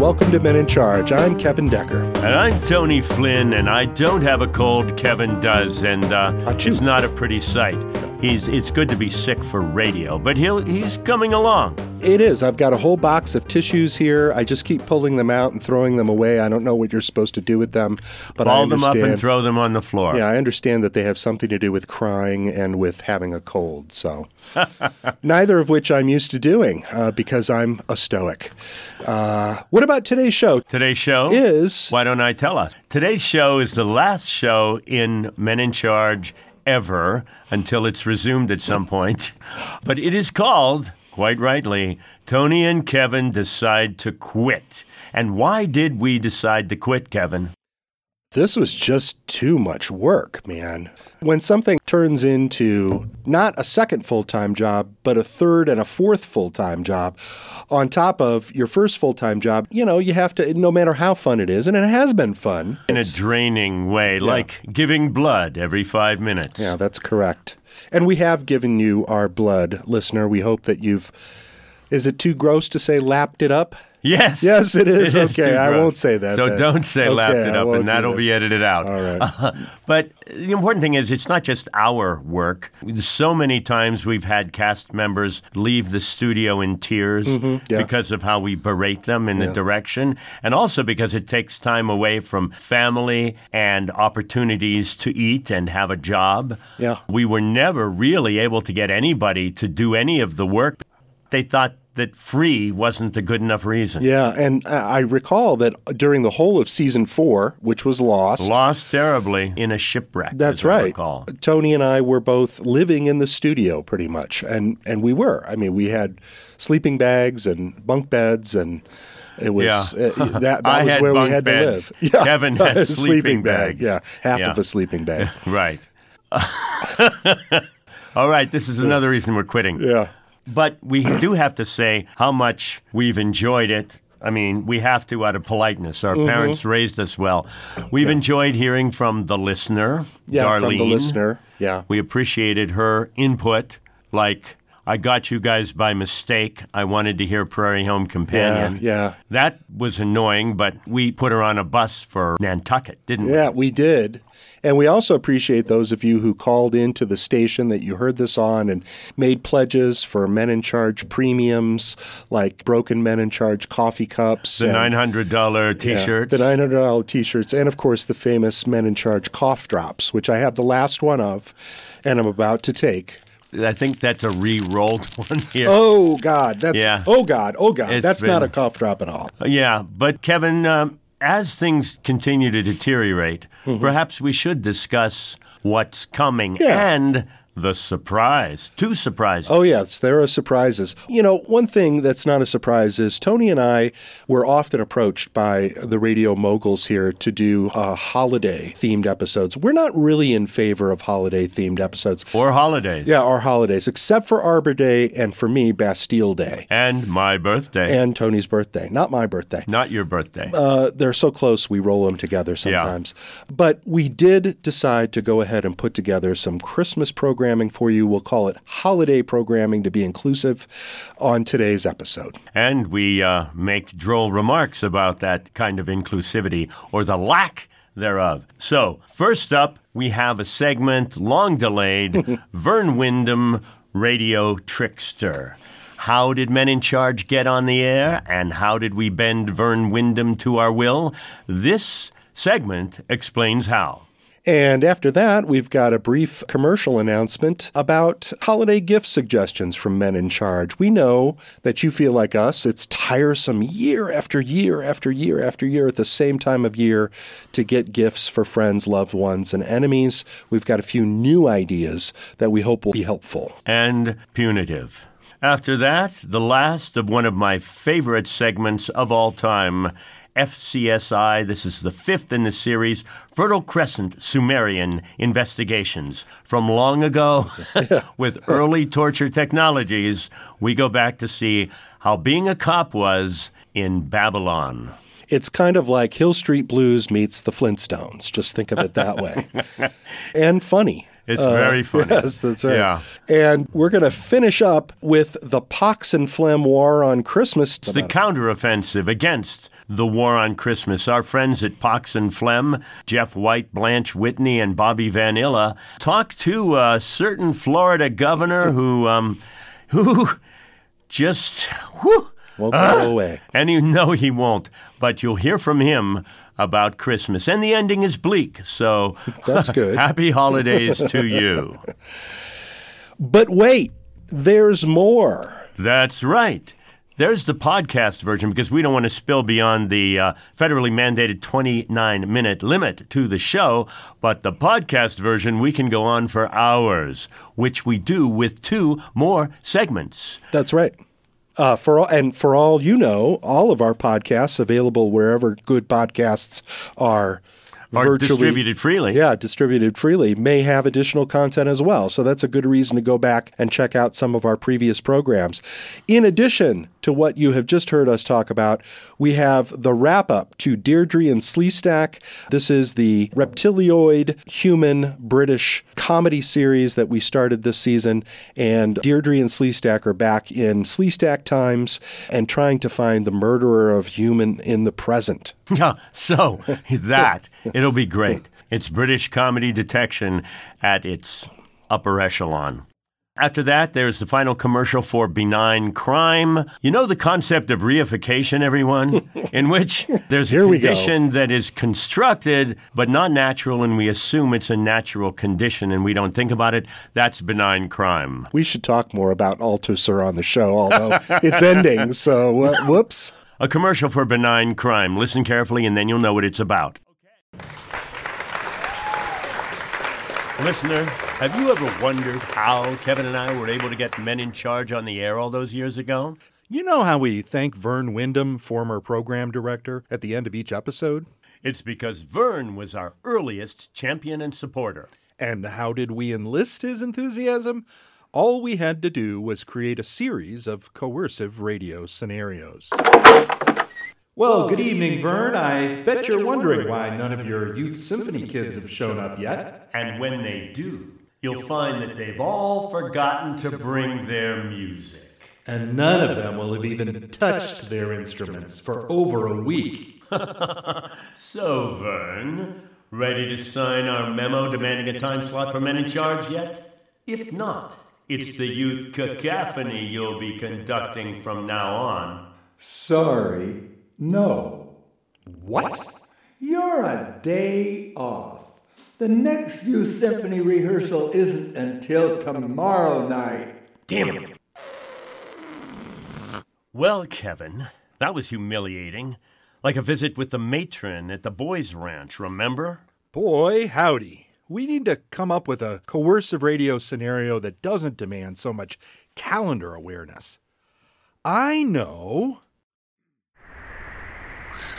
And welcome to Men in Charge. I'm Kevin Decker. And I'm Tony Flynn, and I don't have a cold. Kevin does, and uh, it's not a pretty sight. He's it's good to be sick for radio, but he'll he's coming along. It is. I've got a whole box of tissues here. I just keep pulling them out and throwing them away. I don't know what you're supposed to do with them, but I Ball them up and throw them on the floor. Yeah, I understand that they have something to do with crying and with having a cold. So, neither of which I'm used to doing uh, because I'm a stoic. Uh, what about today's show? Today's show Is Why don't I tell us? Today's show is the last show in Men in Charge ever until it's resumed at some point. But it is called, quite rightly, Tony and Kevin Decide to Quit. And why did we decide to quit, Kevin? this was just too much work, man. When something turns into not a second full time job, but a third and a fourth full time job, on top of your first full time job, you know, you have to, no matter how fun it is, and it has been fun. In a draining way, like giving blood every five minutes. Yeah, that's correct. And we have given you our blood, listener. We hope that you've. Is it too gross to say lapped it up? Yes. Yes, it is. It Okay, too I won't say that So then. don't say Okay, laughed it up, and that'll that. be edited out. All right. but the important thing is, it's not just our work. So many times we've had cast members leave the studio in tears Mm-hmm, yeah. because of how we berate them in the direction, and also because it takes time away from family and opportunities to eat and have a job. Yeah. We were never really able to get anybody to do any of the work. They thought that free wasn't a good enough reason. Yeah, and I recall that during the whole of season four, which was lost, Lost terribly in a shipwreck. That's right. Tony and I were both living in the studio pretty much, and and we were. I mean, we had sleeping bags and bunk beds, and it was Yeah. uh, that. That I was where we had beds. to live. Yeah. Kevin had a sleeping bag. bags. Yeah, half Yeah. of a sleeping bag. Right. All right, this is another reason we're quitting. yeah. But we do have to say how much we've enjoyed it. I mean, we have to out of politeness. Mm-hmm. Our parents raised us well. We've enjoyed hearing from the listener, Yeah, Darlene. from the listener. Yeah. We appreciated her input, like, I got you guys by mistake. I wanted to hear Prairie Home Companion. yeah. That was annoying, but we put her on a bus for Nantucket, didn't we? Yeah, we did. And we also appreciate those of you who called into the station that you heard this on and made pledges for Men in Charge premiums, like Broken Men in Charge coffee cups. The and- nine hundred dollar T-shirts. the $900 t shirts, and of course the famous Men in Charge cough drops, which I have the last one of and I'm about to take. I think that's a re-rolled one here. Oh, God. That's, Yeah. oh, God. Oh, God. It's that's not a cough drop at all. Yeah, but Kevin, um, as things continue to deteriorate, perhaps we should discuss what's coming Mm-hmm. Yeah. and the surprise. Two surprises. Oh, yes, there are surprises. You know, one thing that's not a surprise is Tony and I were often approached by the radio moguls here to do uh, holiday themed episodes. We're not really in favor of holiday themed episodes. Or holidays. Yeah, or holidays, except for Arbor Day and for me, Bastille Day And my birthday. and Tony's birthday, not my birthday. Not your birthday. Uh, they're so close, we roll them together sometimes. But we did decide to go ahead and put together some Christmas programming for you. We'll call it holiday programming to be inclusive on today's episode. and we uh, make droll remarks about that kind of inclusivity or the lack thereof. So, first up, we have a segment long delayed Vern Wyndham, Radio Trickster. How did Men in Charge get on the air, and how did we bend Vern Wyndham to our will? This segment explains how. And after that, we've got a brief commercial announcement about holiday gift suggestions from men in charge. We know that you feel like us. It's tiresome year after year after year after year at the same time of year to get gifts for friends, loved ones, and enemies. We've got a few new ideas that we hope will be helpful. and punitive. After that, the last of one of my favorite segments of all time, FCSI. This is the fifth in the series, Fertile Crescent Sumerian Investigations. From long ago, with early torture technologies, we go back to see how being a cop was in Babylon. It's kind of like Hill Street Blues meets the Flintstones. Just think of it that way. and funny. It's very funny. Uh, Yes, that's right. Yeah. And we're going to finish up with the Pox and Phlegm War on Christmas. It's The counteroffensive against the war on Christmas. Our friends at Pox and Phlegm, Jeff White, Blanche Whitney, and Bobby Vanilla, talked to a certain Florida governor who, um, who just, whew, Won't go away. and you know he won't, but you'll hear from him about Christmas. And the ending is bleak, so That's good. happy holidays to you. But wait, there's more. That's right. There's the podcast version because we don't want to spill beyond the uh, federally mandated 29 minute limit to the show. But the podcast version, we can go on for hours, which we do with two more segments. That's right. Uh, for all, and for all you know, all of our podcasts available wherever good podcasts are. Are virtually- distributed freely. Yeah, distributed freely may have additional content as well. So that's a good reason to go back and check out some of our previous programs. In addition to what you have just heard us talk about, we have the wrap up to Deirdre and Sleestak. This is the reptilioid human British comedy series that we started this season. And Deirdre and Sleestak are back in Sleestak times and trying to find the murderer of human in the present. Yeah, so that, it'll be great. It's British comedy detection at its upper echelon. After that, there's the final commercial for Benign Crime. You know the concept of reification, everyone? In which there's a Here we condition that is constructed but not natural, and we assume it's a natural condition and we don't think about it. That's benign crime. We should talk more about Althusser on the show, although it's ending. So, uh, whoops. A commercial for benign crime. Listen carefully, and then you'll know what it's about. Listener, have you ever wondered how Kevin and I were able to get men in charge on the air all those years ago? You know how we thank Vern Wyndham, former program director, at the end of each episode? It's because Vern was our earliest champion and supporter. And how did we enlist his enthusiasm? All we had to do was create a series of coercive radio scenarios. Well, good evening, Vern. I bet you're wondering why none of your youth symphony kids have shown up yet. And when they do, you'll find that they've all forgotten to bring their music. And none of them will have even touched their instruments for over a week. So, Vern, ready to sign our memo demanding a time slot for men in charge yet? If not, it's the youth cacophony you'll be conducting from now on. Sorry, no. What? You're a day off. The next youth symphony rehearsal isn't until tomorrow night. Damn it! Well, Kevin, that was humiliating. Like a visit with the matron at the boys' ranch, remember? Boy, howdy. We need to come up with a coercive radio scenario that doesn't demand so much calendar awareness. I know.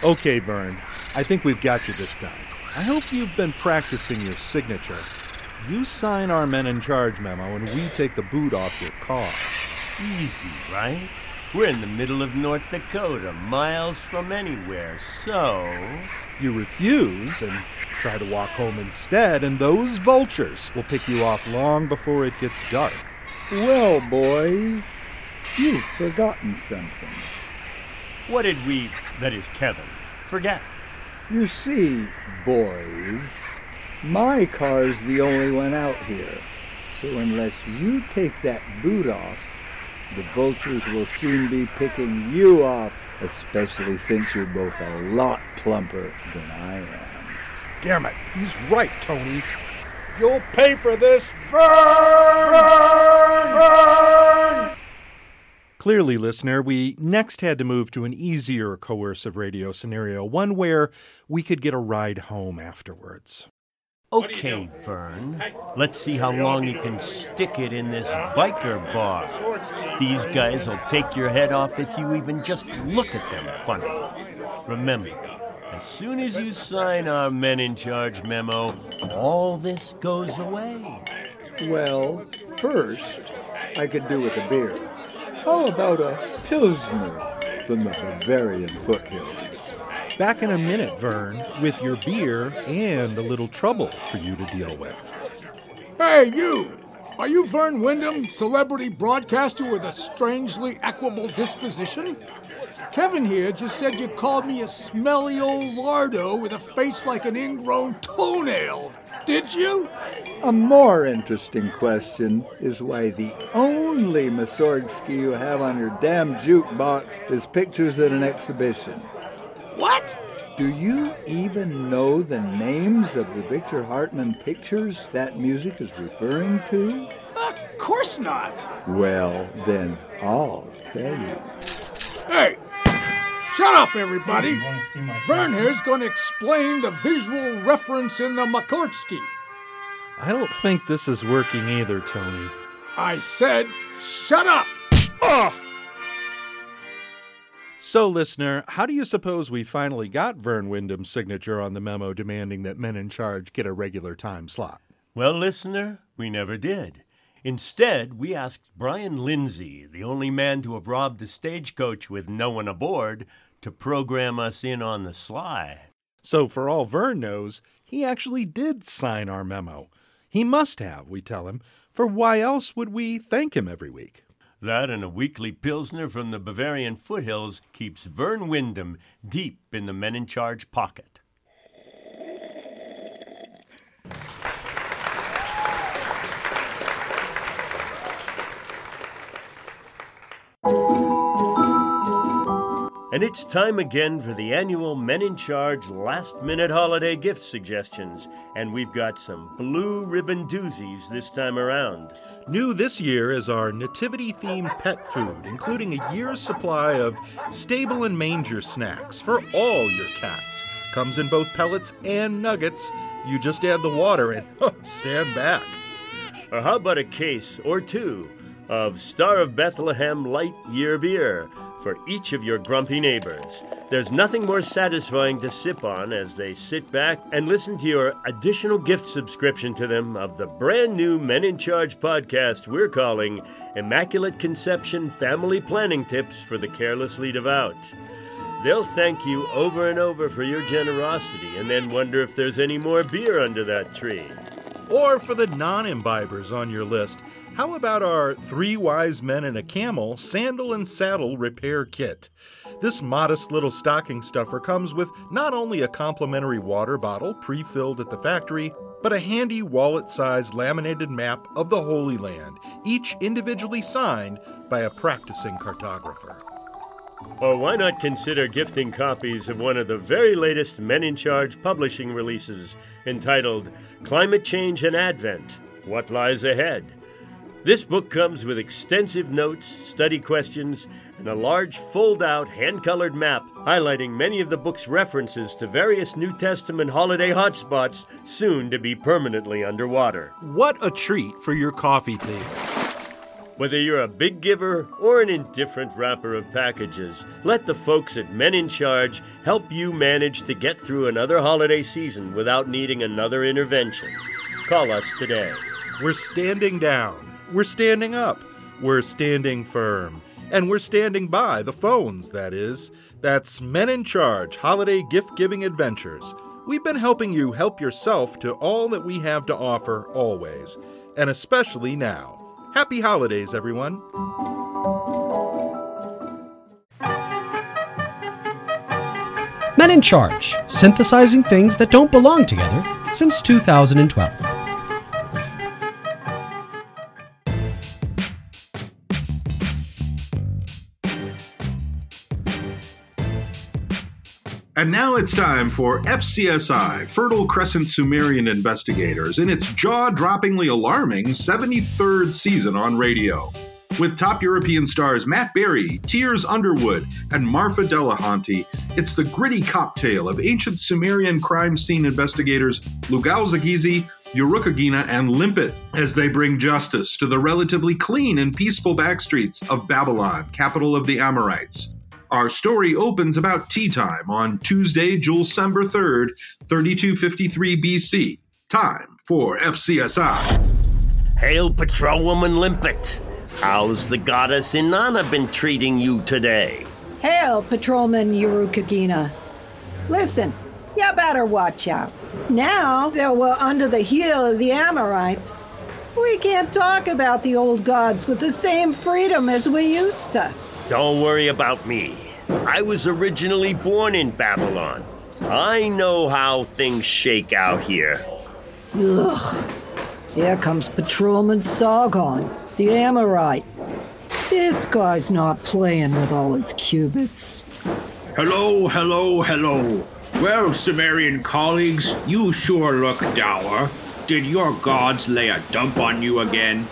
Okay, Vern. I think we've got you this time. I hope you've been practicing your signature. You sign our men in charge memo, and we take the boot off your car. Easy, right? We're in the middle of North Dakota, miles from anywhere, so. You refuse and try to walk home instead, and those vultures will pick you off long before it gets dark. Well, boys, you've forgotten something. What did we, that is Kevin, forget? You see, boys, my car's the only one out here. So unless you take that boot off, the vultures will soon be picking you off, especially since you're both a lot plumper than I am. Damn it, he's right, Tony. You'll pay for this, Vern! Clearly, listener, we next had to move to an easier coercive radio scenario, one where we could get a ride home afterwards. Okay, Vern. Let's see how long you can stick it in this biker bar. These guys will take your head off if you even just look at them funny. Remember, as soon as you sign our men in charge memo, all this goes away. Well, first, I could do with a beer. How about a Pilsner from the Bavarian foothills? Back in a minute, Vern, with your beer and a little trouble for you to deal with. Hey, you! Are you Vern Wyndham, celebrity broadcaster with a strangely equable disposition? Kevin here just said you called me a smelly old lardo with a face like an ingrown toenail. Did you? A more interesting question is why the only Mussorgsky you have on your damn jukebox is pictures at an exhibition. What? Do you even know the names of the Victor Hartmann pictures that music is referring to? Of course not. Well, then I'll tell you. Hey, shut up, everybody. Vern here's going to explain the visual reference in the Makortsky. I don't think this is working either, Tony. I said, shut up. Ugh. So, listener, how do you suppose we finally got Vern Wyndham's signature on the memo demanding that men in charge get a regular time slot? Well, listener, we never did. Instead, we asked Brian Lindsay, the only man to have robbed a stagecoach with no one aboard, to program us in on the sly. So, for all Vern knows, he actually did sign our memo. He must have, we tell him, for why else would we thank him every week? That and a weekly Pilsner from the Bavarian foothills keeps Vern Wyndham deep in the men in charge pocket. And it's time again for the annual Men in Charge last minute holiday gift suggestions. And we've got some blue ribbon doozies this time around. New this year is our nativity themed pet food, including a year's supply of stable and manger snacks for all your cats. Comes in both pellets and nuggets. You just add the water and oh, stand back. Or how about a case or two of Star of Bethlehem Light Year Beer? For each of your grumpy neighbors. There's nothing more satisfying to sip on as they sit back and listen to your additional gift subscription to them of the brand new Men in Charge podcast we're calling Immaculate Conception Family Planning Tips for the Carelessly Devout. They'll thank you over and over for your generosity and then wonder if there's any more beer under that tree. Or for the non imbibers on your list, how about our Three Wise Men and a Camel Sandal and Saddle Repair Kit? This modest little stocking stuffer comes with not only a complimentary water bottle pre filled at the factory, but a handy wallet sized laminated map of the Holy Land, each individually signed by a practicing cartographer. Or why not consider gifting copies of one of the very latest Men in Charge publishing releases entitled Climate Change and Advent What Lies Ahead? This book comes with extensive notes, study questions, and a large fold out hand colored map highlighting many of the book's references to various New Testament holiday hotspots soon to be permanently underwater. What a treat for your coffee table! Whether you're a big giver or an indifferent wrapper of packages, let the folks at Men in Charge help you manage to get through another holiday season without needing another intervention. Call us today. We're standing down. We're standing up. We're standing firm. And we're standing by the phones, that is. That's Men in Charge Holiday Gift Giving Adventures. We've been helping you help yourself to all that we have to offer always, and especially now. Happy holidays, everyone. Men in Charge, synthesizing things that don't belong together since 2012. And now it's time for FCSI, Fertile Crescent Sumerian Investigators, in its jaw droppingly alarming 73rd season on radio. With top European stars Matt Berry, Tears Underwood, and Marfa Delahanty, it's the gritty cocktail of ancient Sumerian crime scene investigators Lugalzagesi, Urukagina, and Limpet as they bring justice to the relatively clean and peaceful backstreets of Babylon, capital of the Amorites. Our story opens about tea time on Tuesday, December 3rd, 3253 BC. Time for FCSI. Hail, Patrolwoman Limpet! How's the goddess Inanna been treating you today? Hail, Patrolman Urukagina. Listen, you better watch out. Now that we're under the heel of the Amorites, We can't talk about the old gods with the same freedom as we used to. Don't worry about me. I was originally born in Babylon. I know how things shake out here. Ugh. Here comes Patrolman Sargon, the Amorite. This guy's not playing with all his cubits. Hello, hello, hello. Well, Sumerian colleagues, you sure look dour. Did your gods lay a dump on you again?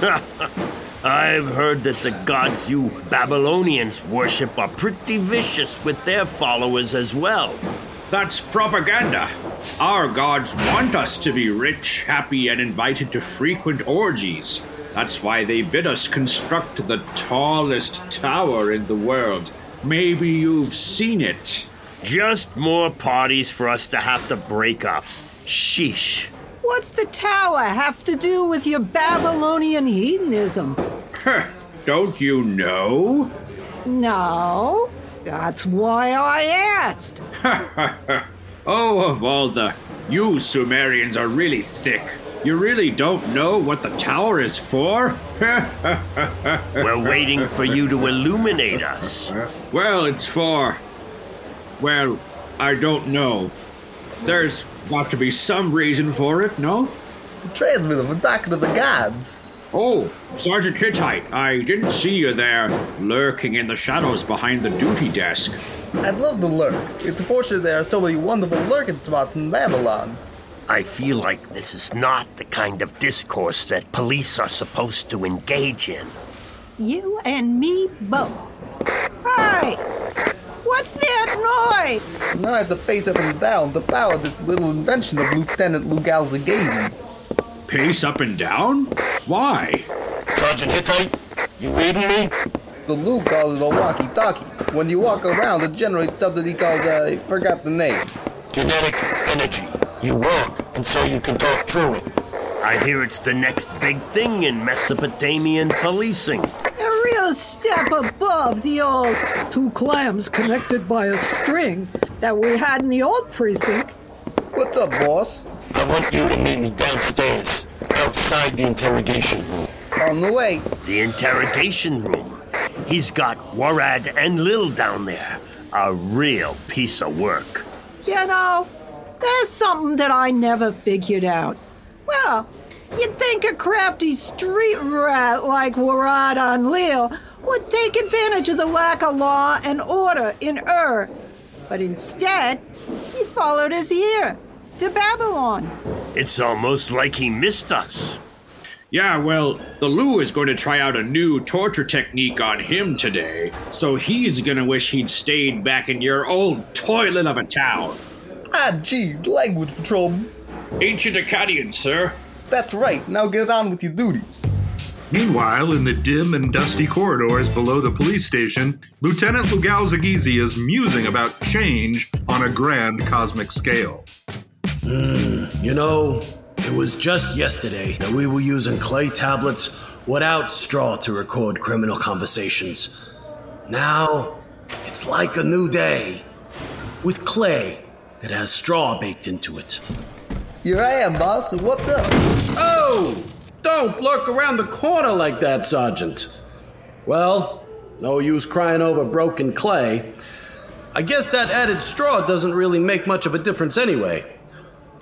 I've heard that the gods you Babylonians worship are pretty vicious with their followers as well. That's propaganda. Our gods want us to be rich, happy, and invited to frequent orgies. That's why they bid us construct the tallest tower in the world. Maybe you've seen it. Just more parties for us to have to break up. Sheesh. What's the tower have to do with your Babylonian hedonism? Heh, don't you know? No, that's why I asked. oh, of all the. You Sumerians are really thick. You really don't know what the tower is for? We're waiting for you to illuminate us. Well, it's for. Well, I don't know. There's got to be some reason for it, no? The transmitter for Doctor to the Gods. Oh, Sergeant Hittite, I didn't see you there, lurking in the shadows behind the duty desk. I'd love to lurk. It's fortunate there are so many wonderful lurking spots in Babylon. I feel like this is not the kind of discourse that police are supposed to engage in. You and me both. Hey! What's that noise? Now I have to face up and down the power of this little invention of Lieutenant Lugalzagesi. Pace up and down? Why? Sergeant Hittite, you reading me? The Luke calls it a walkie-talkie. When you walk around, it generates something he calls, uh, I forgot the name. Kinetic energy. You walk, and so you can talk through it. I hear it's the next big thing in Mesopotamian policing. A real step above the old two clams connected by a string that we had in the old precinct. What's up, boss? I want you to meet me downstairs, outside the interrogation room. On the way. The interrogation room. He's got Warad and Lil down there. A real piece of work. You know, there's something that I never figured out. Well, you'd think a crafty street rat like Warad and Lil would take advantage of the lack of law and order in Ur. But instead, he followed us here, to Babylon. It's almost like he missed us. Yeah, well, the Lou is going to try out a new torture technique on him today, so he's gonna wish he'd stayed back in your old toilet of a town. Ah, geez, language patrol. Ancient Akkadian, sir. That's right, now get on with your duties. Meanwhile, in the dim and dusty corridors below the police station, Lieutenant Lugalzagesi is musing about change on a grand cosmic scale. Mm, you know, it was just yesterday that we were using clay tablets without straw to record criminal conversations. Now, it's like a new day with clay that has straw baked into it. Here I am, boss. What's up? Oh! Don't lurk around the corner like that, Sergeant. Well, no use crying over broken clay. I guess that added straw doesn't really make much of a difference anyway.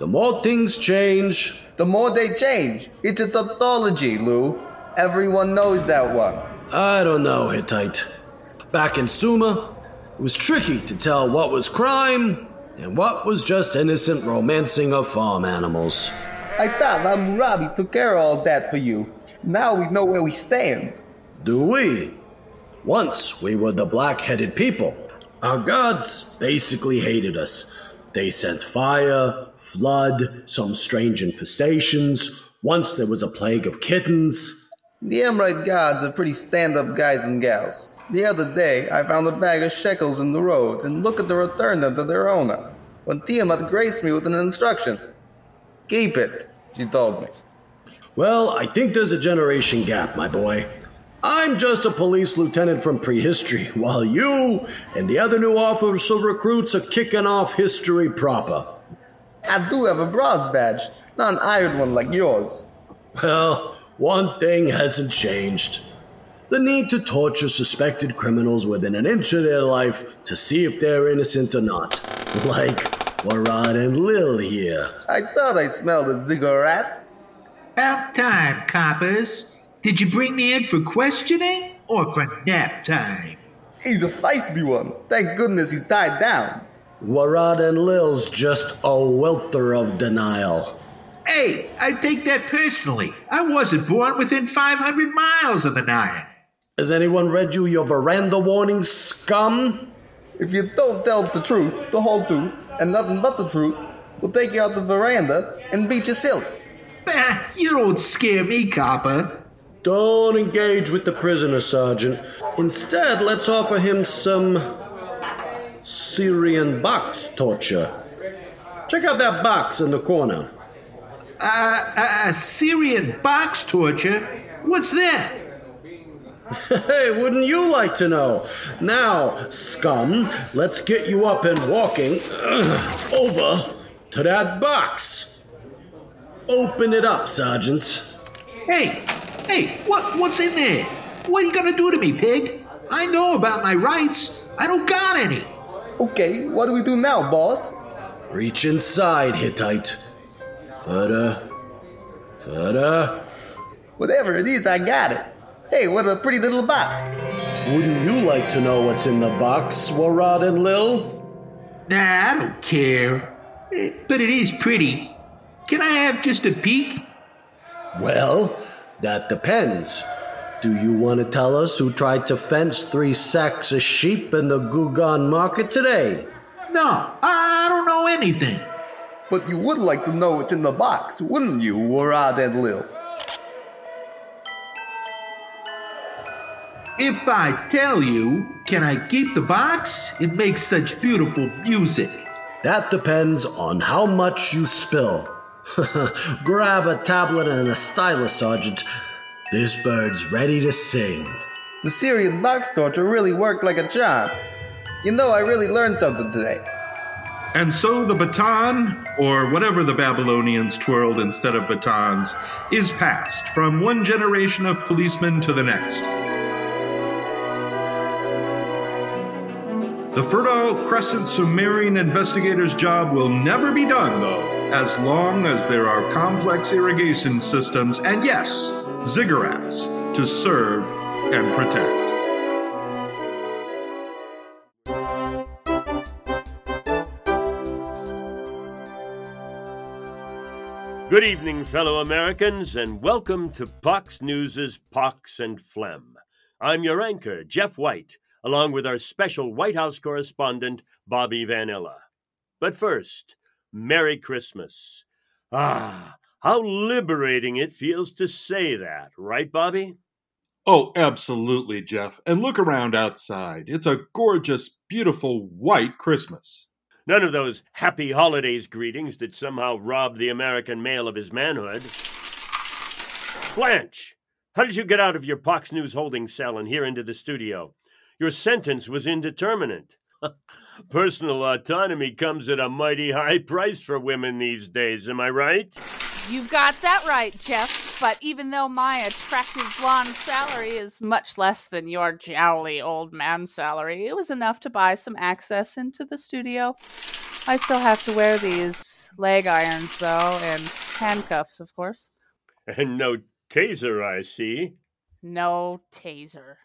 The more things change, the more they change. It's a tautology, Lou. Everyone knows that one. I don't know, Hittite. Back in Sumer, it was tricky to tell what was crime and what was just innocent romancing of farm animals. I thought Hammurabi took care of all that for you. Now we know where we stand. Do we? Once we were the black headed people. Our gods basically hated us. They sent fire, flood, some strange infestations. Once there was a plague of kittens. The Amorite gods are pretty stand up guys and gals. The other day, I found a bag of shekels in the road and look at the return them to their owner. When Tiamat graced me with an instruction. Keep it, she told me. Well, I think there's a generation gap, my boy. I'm just a police lieutenant from prehistory, while you and the other new officer recruits are kicking off history proper. I do have a bronze badge, not an iron one like yours. Well, one thing hasn't changed. The need to torture suspected criminals within an inch of their life to see if they're innocent or not. Like Warad and Lil here. I thought I smelled a cigarette. About time, coppers. Did you bring me in for questioning or for nap time? He's a feisty one. Thank goodness he's tied down. Warad and Lil's just a welter of denial. Hey, I take that personally. I wasn't born within 500 miles of the Nile. Has anyone read you your veranda warning, scum? If you don't tell the truth, the whole truth, and nothing but the truth, we'll take you out the veranda and beat you silly. Bah, you don't scare me, copper. Don't engage with the prisoner, Sergeant. Instead, let's offer him some Syrian box torture. Check out that box in the corner. Uh, uh, Syrian box torture? What's that? Hey, wouldn't you like to know? Now, scum, let's get you up and walking uh, over to that box. Open it up, Sergeant. Hey, hey, what, what's in there? What are you gonna do to me, pig? I know about my rights. I don't got any. Okay, what do we do now, boss? Reach inside, Hittite. Further. Further. Whatever it is, I got it. Hey, what a pretty little box. Wouldn't you like to know what's in the box, Warad and Lil? Nah, I don't care. Eh, But it is pretty. Can I have just a peek? Well, that depends. Do you want to tell us who tried to fence three sacks of sheep in the Gugan market today? No, I don't know anything. But you would like to know what's in the box, wouldn't you, Warad and Lil? If I tell you, can I keep the box? It makes such beautiful music. That depends on how much you spill. Grab a tablet and a stylus, Sergeant. This bird's ready to sing. The Syrian box torture really worked like a charm. You know, I really learned something today. And so the baton, or whatever the Babylonians twirled instead of batons, is passed from one generation of policemen to the next. The Fertile Crescent Sumerian investigator's job will never be done, though, as long as there are complex irrigation systems and, yes, ziggurats to serve and protect. Good evening, fellow Americans, and welcome to Fox News's Pox and Phlegm. I'm your anchor, Jeff White, along with our special White House correspondent, Bobby Vanilla. But first, Merry Christmas. Ah, how liberating it feels to say that, right, Bobby? Oh, absolutely, Jeff. And look around outside. It's a gorgeous, beautiful white Christmas. None of those happy holidays greetings that somehow rob the American male of his manhood. Blanche, how did you get out of your Fox News holding cell and here into the studio? Your sentence was indeterminate. Personal autonomy comes at a mighty high price for women these days, am I right? You've got that right, Jeff. But even though my attractive blonde salary is much less than your jowly old man salary, it was enough to buy some access into the studio. I still have to wear these leg irons, though, and handcuffs, of course. And no taser, I see. No taser.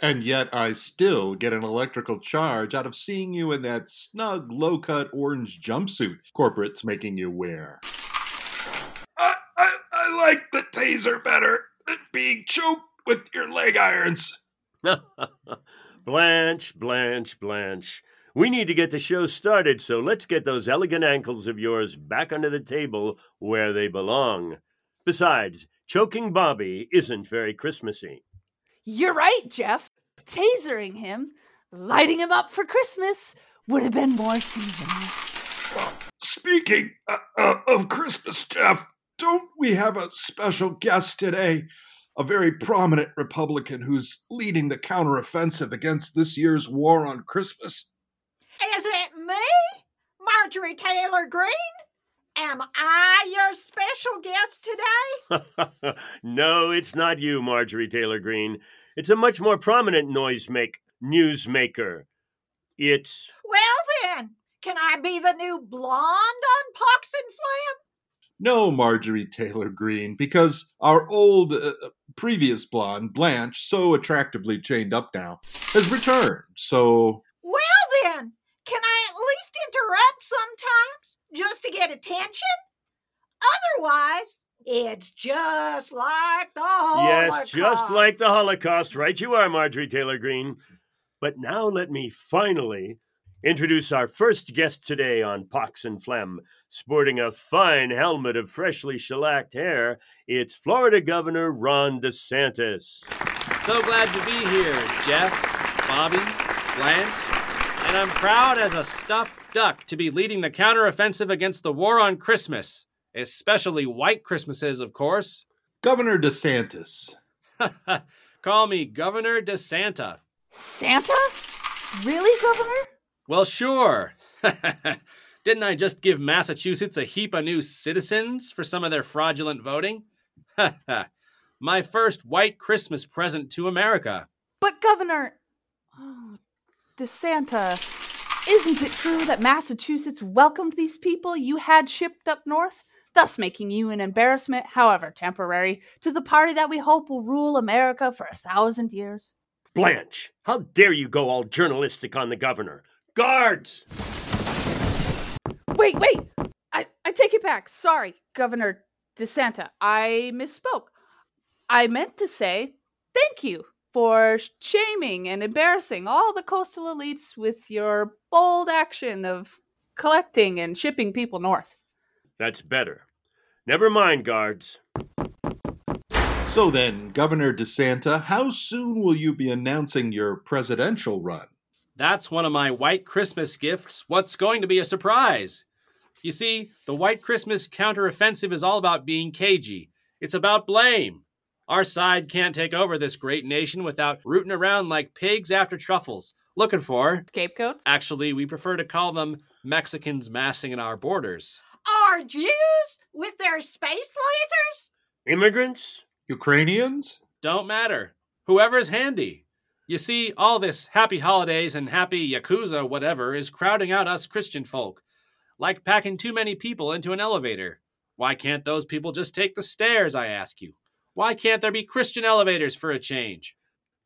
And yet I still get an electrical charge out of seeing you in that snug, low cut orange jumpsuit corporate's making you wear. I, I, I like the taser better than being choked with your leg irons. Blanche, Blanche, Blanche. We need to get the show started, so let's get those elegant ankles of yours back under the table where they belong. Besides, choking Bobby isn't very Christmassy. You're right, Jeff. Tasering him, lighting him up for Christmas, would have been more seasonal. Speaking uh, uh, of Christmas, Jeff, don't we have a special guest today? A very prominent Republican who's leading the counteroffensive against this year's war on Christmas. Is it me? Marjorie Taylor Greene? Am I your special guest today? no, it's not you, Marjorie Taylor Greene. It's a much more prominent noise make newsmaker. It's Well then, can I be the new blonde on Pox and Phlegm? No, Marjorie Taylor Greene, because our old uh, previous blonde, Blanche, so attractively chained up now, has returned. So, Well then, can I at least interrupt sometimes just to get attention? Otherwise, it's just like the Holocaust. yes, just Holocaust. like the Holocaust. Right, you are, Marjorie Taylor Greene. But now let me finally introduce our first guest today on Pox and Phlegm. Sporting a fine helmet of freshly shellacked hair, it's Florida Governor Ron DeSantis. So glad to be here, Jeff, Bobby, Blanche, and I'm proud as a stuffed duck to be leading the counteroffensive against the war on Christmas, especially white Christmases, of course. Governor DeSantis. Call me Governor DeSanta. Santa? Really, Governor? Well, sure. Didn't I just give Massachusetts a heap of new citizens for some of their fraudulent voting? My first white Christmas present to America. But, Governor. Oh, DeSanta, isn't it true that Massachusetts welcomed these people you had shipped up north? Thus making you an embarrassment, however temporary, to the party that we hope will rule America for a thousand years. Blanche, how dare you go all journalistic on the governor? Guards! Wait, wait! I, I take it back. Sorry, Governor DeSanta. I misspoke. I meant to say thank you for shaming and embarrassing all the coastal elites with your bold action of collecting and shipping people north. That's better. Never mind, guards. So then, Governor DeSanta, how soon will you be announcing your presidential run? That's one of my white Christmas gifts. What's going to be a surprise? You see, the white Christmas counteroffensive is all about being cagey. It's about blame. Our side can't take over this great nation without rooting around like pigs after truffles, looking for scapegoats. Actually, we prefer to call them Mexicans massing in our borders. Are Jews with their space lasers? Immigrants? Ukrainians? Don't matter. Whoever's handy. You see, all this happy holidays and happy Yakuza whatever is crowding out us Christian folk. Like packing too many people into an elevator. Why can't those people just take the stairs, I ask you? Why can't there be Christian elevators for a change?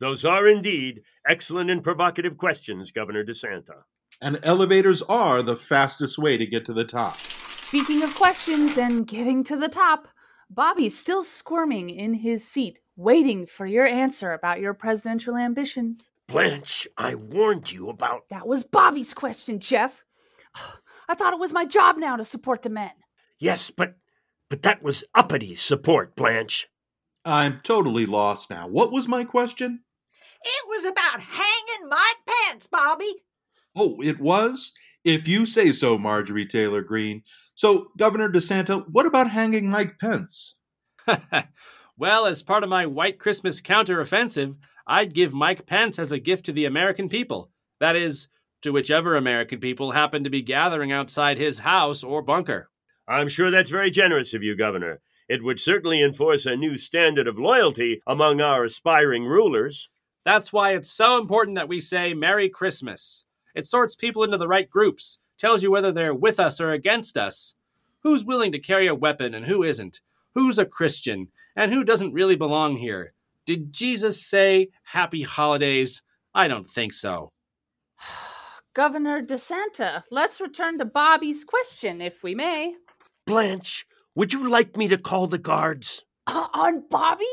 Those are indeed excellent and provocative questions, Governor DeSanta. And elevators are the fastest way to get to the top. Speaking of questions and getting to the top, Bobby's still squirming in his seat, waiting for your answer about your presidential ambitions. Blanche, I warned you about. That was Bobby's question, Jeff. I thought it was my job now to support the men. Yes, but but that was uppity support, Blanche. I'm totally lost now. What was my question? It was about hanging my pants, Bobby. Oh, it was? If you say so, Marjorie Taylor Greene. So, Governor DeSanta, what about hanging Mike Pence? well, as part of my White Christmas counteroffensive, I'd give Mike Pence as a gift to the American people. That is, to whichever American people happen to be gathering outside his house or bunker. I'm sure that's very generous of you, Governor. It would certainly enforce a new standard of loyalty among our aspiring rulers. That's why it's so important that we say Merry Christmas. It sorts people into the right groups, tells you whether they're with us or against us. Who's willing to carry a weapon and who isn't? Who's a Christian and who doesn't really belong here? Did Jesus say happy holidays? I don't think so. Governor DeSanta, let's return to Bobby's question, if we may. Blanche, would you like me to call the guards? Uh, on Bobby?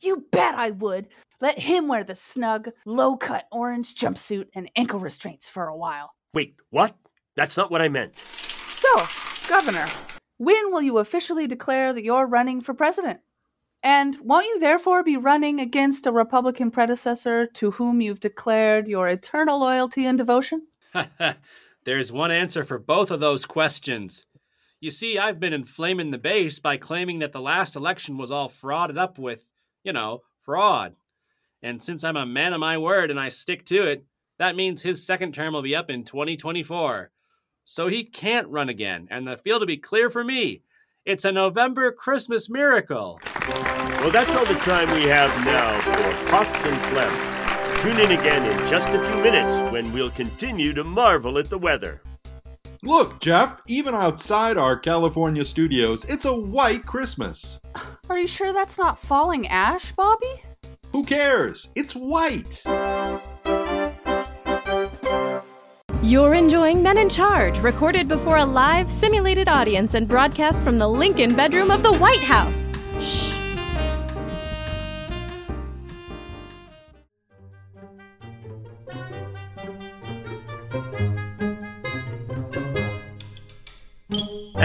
You bet I would. Let him wear the snug, low cut orange jumpsuit and ankle restraints for a while. Wait, what? That's not what I meant. So, Governor, when will you officially declare that you're running for president? And won't you therefore be running against a Republican predecessor to whom you've declared your eternal loyalty and devotion? There's one answer for both of those questions. You see, I've been inflaming the base by claiming that the last election was all frauded up with, you know, fraud. And since I'm a man of my word and I stick to it, that means his second term will be up in 2024. So he can't run again, and the field will be clear for me. It's a November Christmas miracle. Well, that's all the time we have now for Pox and Phlegm. Tune in again in just a few minutes when we'll continue to marvel at the weather. Look, Jeff, even outside our California studios, it's a white Christmas. Are you sure that's not falling ash, Bobby? Who cares? It's white. You're enjoying Men in Charge, recorded before a live, simulated audience and broadcast from the Lincoln bedroom of the White House. Shh.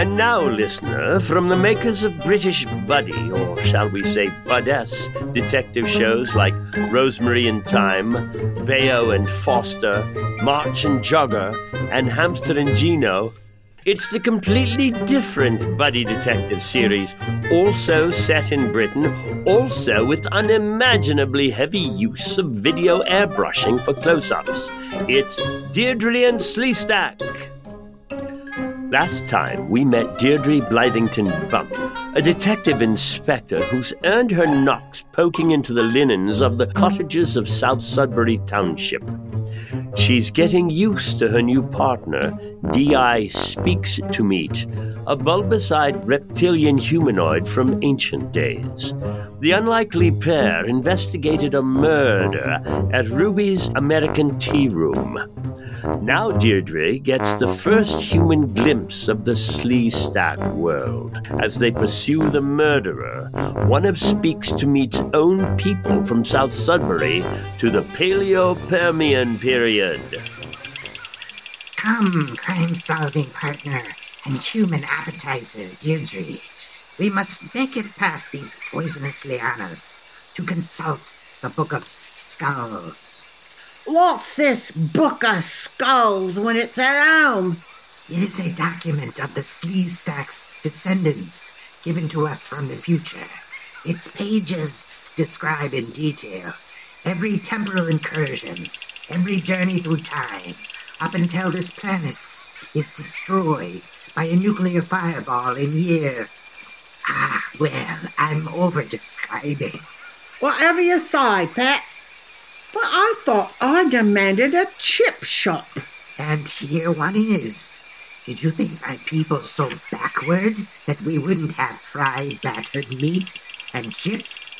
And now, listener, from the makers of British Buddy, or shall we say Buddess, detective shows like Rosemary and Thyme, Bayo and Foster, March and Jogger, and Hamster and Gino, it's the completely different Buddy Detective series, also set in Britain, also with unimaginably heavy use of video airbrushing for close ups. It's Deirdre and Sleestak. Last time we met Deirdre Blithington Bump, a detective inspector who's earned her knocks poking into the linens of the cottages of South Sudbury Township. She's getting used to her new partner, D.I. Speaks to Meet, a bulbous eyed reptilian humanoid from ancient days. The unlikely pair investigated a murder at Ruby's American Tea Room. Now Deirdre gets the first human glimpse of the Sleestak world as they pursue the murderer, one of Speaks to Meet's own people from South Sudbury to the Paleo Permian period. Come, crime solving partner and human appetizer, Deirdre. We must make it past these poisonous lianas to consult the Book of Skulls. What's this Book of Skulls when it's at home? It is a document of the Sleestak's descendants given to us from the future. Its pages describe in detail every temporal incursion, every journey through time, up until this planet is destroyed by a nuclear fireball in year. Ah, well, I'm over describing. Whatever you say, Pat. But I thought I demanded a chip shop. And here one is. Did you think my people so backward that we wouldn't have fried battered meat and chips?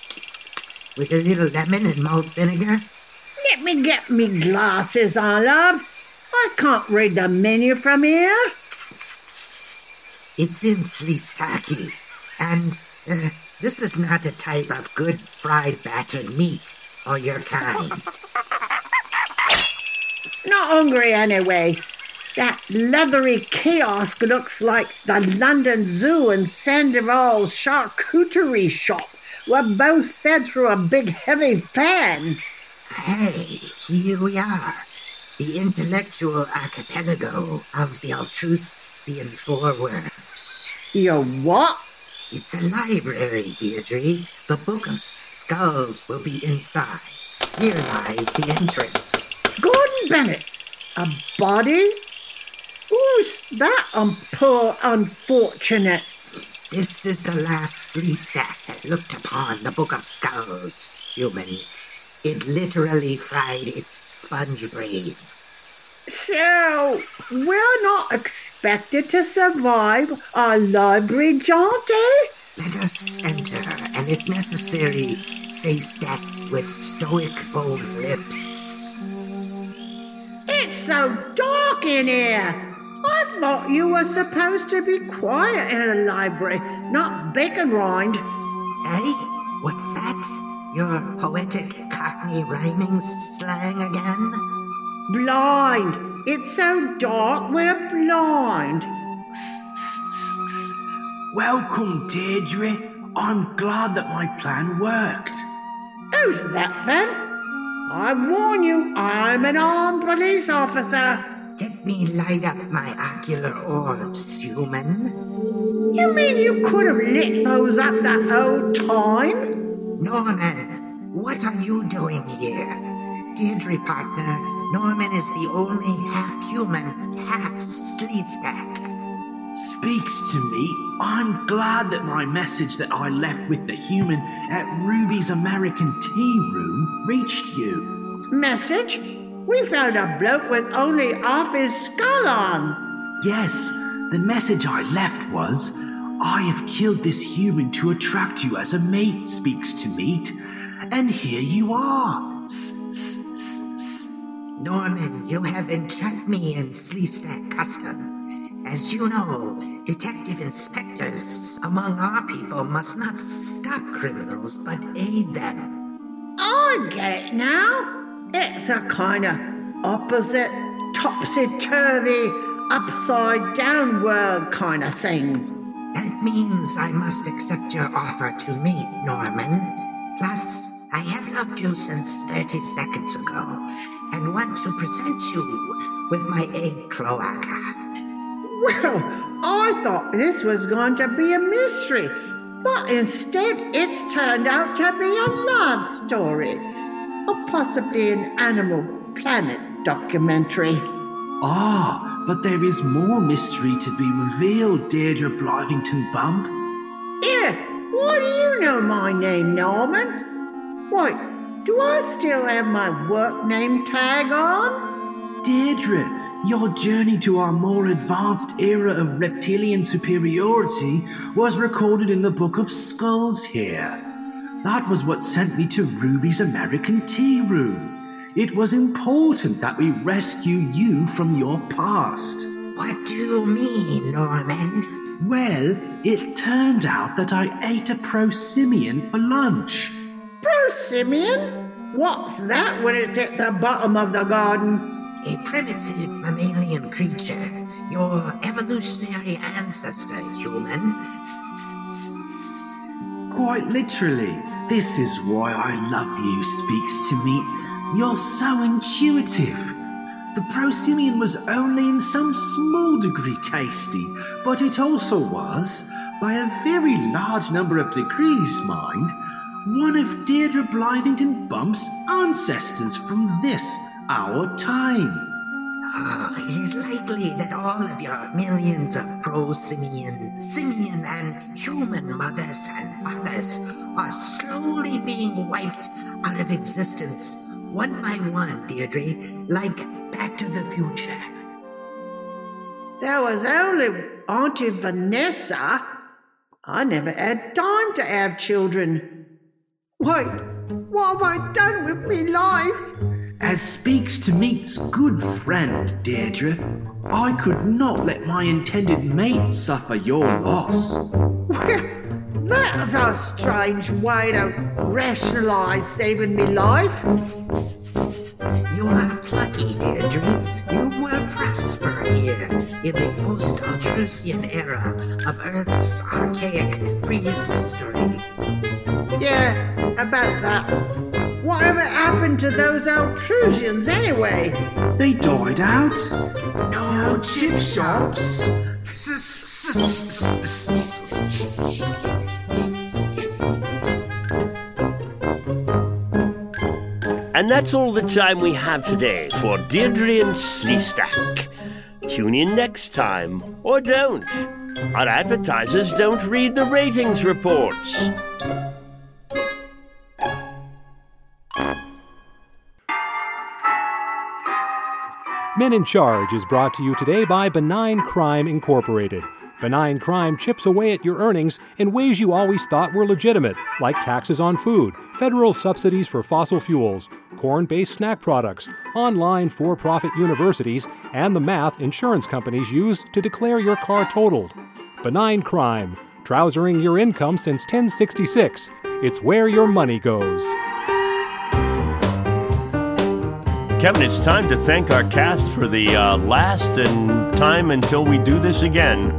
With a little lemon and malt vinegar? Let me get me glasses on. I can't read the menu from here. It's in Sleestaki. And uh, this is not a type of good fried battered meat or your kind. Not hungry anyway. That leathery kiosk looks like the London Zoo and Sandoval's charcuterie shop. We're both fed through a big heavy fan. Hey, here we are. The intellectual archipelago of the Altrusian Foreworms. Your what? It's a library, Deirdre. The Book of Skulls will be inside. Here lies the entrance. Gordon Bennett, a body? Who's that um, poor unfortunate? This is the last Sleestak that looked upon the Book of Skulls, human. It literally fried its sponge brain. So, we're not expected to survive our library jaunt, eh? Let us enter, and if necessary, face death with stoic bone lips. It's so dark in here. I thought you were supposed to be quiet in a library, not bacon rind. Eh? What's that? Your poetic cockney rhyming slang again? Blind. It's so dark, we're blind. Welcome, Deirdre. I'm glad that my plan worked. Who's that then? I warn you, I'm an armed police officer. Let me light up my ocular orbs, human. You mean you could have lit those up the whole time? Norman, what are you doing here? Deirdre, partner, Norman is the only half human, half Sleestak. Speaks to me. I'm glad that my message that I left with the human at Ruby's American Tea Room reached you. Message? We found a bloke with only half his skull on. Yes, the message I left was I have killed this human to attract you as a mate speaks to meat, and here you are. S- s- s- s- Norman, you have entrapped me in Sleestak custom. As you know, detective inspectors among our people must not stop criminals but aid them. I get it now. It's a kind of opposite, topsy turvy, upside down world kind of thing. That means I must accept your offer to meet, Norman. Plus, I have loved you since 30 seconds ago and want to present you with my egg cloaca. Well, I thought this was going to be a mystery, but instead it's turned out to be a love story, or possibly an Animal Planet documentary. Ah, but there is more mystery to be revealed, Deirdre Blythington Bump. Yeah, why do you know my name, Norman? Wait, do I still have my work name tag on? Deirdre, your journey to our more advanced era of reptilian superiority was recorded in the Book of Skulls here. That was what sent me to Ruby's American Tea Room. It was important that we rescue you from your past. What do you mean, Norman? Well, it turned out that I ate a prosimian for lunch. Prosimian? What's that when it's at the bottom of the garden? A primitive mammalian creature, your evolutionary ancestor, human. Quite literally, this is why I love you, speaks to me. You're so intuitive. The prosimian was only in some small degree tasty, but it also was, by a very large number of degrees, mind, one of Deirdre Blythington Bump's ancestors from this, our time. Ah, it is likely that all of your millions of pro-simian, simian, and human mothers and fathers are slowly being wiped out of existence, one by one, Deirdre, like Back to the Future. There was only Auntie Vanessa. I never had time to have children. Wait, what have I done with me life? As speaks to meet's good friend, Deirdre, I could not let my intended mate suffer your loss. That's a strange way to rationalise saving me life. You are plucky, Deirdre. You will prosper here in the post-Altrusian era of Earth's archaic prehistory. Yeah, about that. Whatever happened to those Altrusians anyway? They died out. No chip shops. And that's all the time we have today for Deirdre and Sleestak. Tune in next time, or don't. Our advertisers don't read the ratings reports. Men in Charge is brought to you today by Benign Crime Incorporated. Benign crime chips away at your earnings in ways you always thought were legitimate, like taxes on food, federal subsidies for fossil fuels, corn based snack products, online for profit universities, and the math insurance companies use to declare your car totaled. Benign crime, trousering your income since 1066. It's where your money goes. Kevin, it's time to thank our cast for the uh, last and time until we do this again.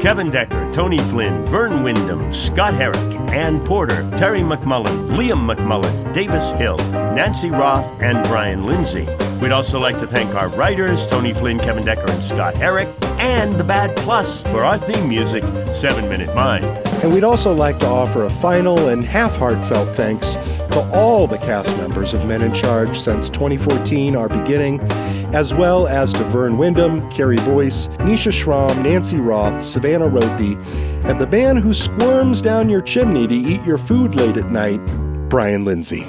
Kevin Decker, Tony Flynn, Vern Wyndham, Scott Herrick, Ann Porter, Terry McMullen, Liam McMullen, Davis Hill, Nancy Roth, and Brian Lindsay. We'd also like to thank our writers, Tony Flynn, Kevin Decker, and Scott Herrick, and the Bad Plus for our theme music, Seven Minute Mind. And we'd also like to offer a final and half heartfelt thanks to all the cast members of Men in Charge since 2014, our beginning, as well as to Vern Wyndham, Carrie Boyce, Nisha Schramm, Nancy Roth, Savannah Rothy, and the man who squirms down your chimney to eat your food late at night, Brian Lindsay.